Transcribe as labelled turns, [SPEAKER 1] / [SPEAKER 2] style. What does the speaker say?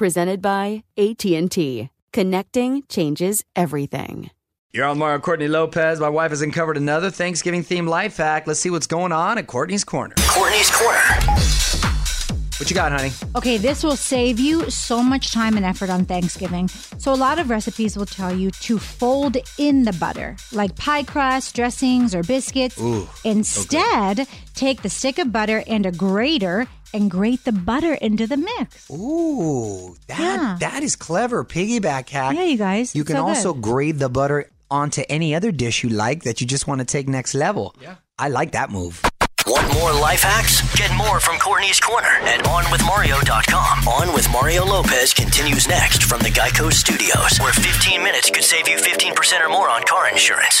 [SPEAKER 1] Presented by AT&T. Connecting changes everything.
[SPEAKER 2] You're on Mario Courtney Lopez. My wife has uncovered another Thanksgiving themed life hack. Let's see what's going on at Courtney's Corner.
[SPEAKER 3] Courtney's Corner.
[SPEAKER 2] What you got, honey?
[SPEAKER 4] Okay, this will save you so much time and effort on Thanksgiving. So, a lot of recipes will tell you to fold in the butter, like pie crust, dressings, or biscuits.
[SPEAKER 2] Ooh,
[SPEAKER 4] Instead, take the stick of butter and a grater and grate the butter into the mix.
[SPEAKER 2] Ooh, that
[SPEAKER 4] Yeah.
[SPEAKER 2] that is clever. Piggyback hack.
[SPEAKER 4] Yeah, you guys.
[SPEAKER 2] You can
[SPEAKER 4] So good.
[SPEAKER 2] also grade the butter onto any other dish you like that you just want to take next level. Yeah. I like that move.
[SPEAKER 3] Want more life hacks? Get more from Courtney's Corner at OnWithMario.com. On with Mario Lopez continues next from the Geico Studios, where 15 minutes could save you 15% or more on car insurance.